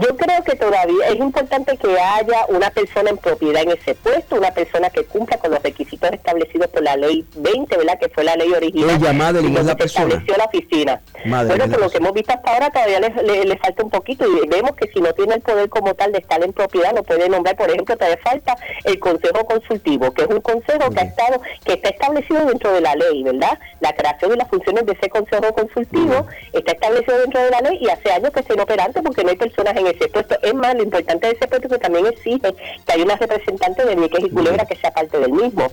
Yo creo que todavía es importante que haya una persona en propiedad en ese puesto, una persona que cumpla con los requisitos establecidos por la ley 20, ¿verdad? Que fue la ley original. Es la persona. estableció la oficina. Bueno, por lo que hemos visto hasta ahora todavía le, le, falta un poquito y vemos que si no tiene el poder como tal de estar en propiedad, no puede nombrar, por ejemplo, todavía falta el consejo consultivo, que es un consejo que ha estado, que está establecido dentro de la ley, ¿verdad? La creación y las funciones de ese consejo consultivo está establecido dentro de la ley y hace años que está inoperante porque no hay personas en ese puesto. Es más, lo importante de ese puesto que también exige que hay una representante de Nieques y Culebra que sea parte del mismo.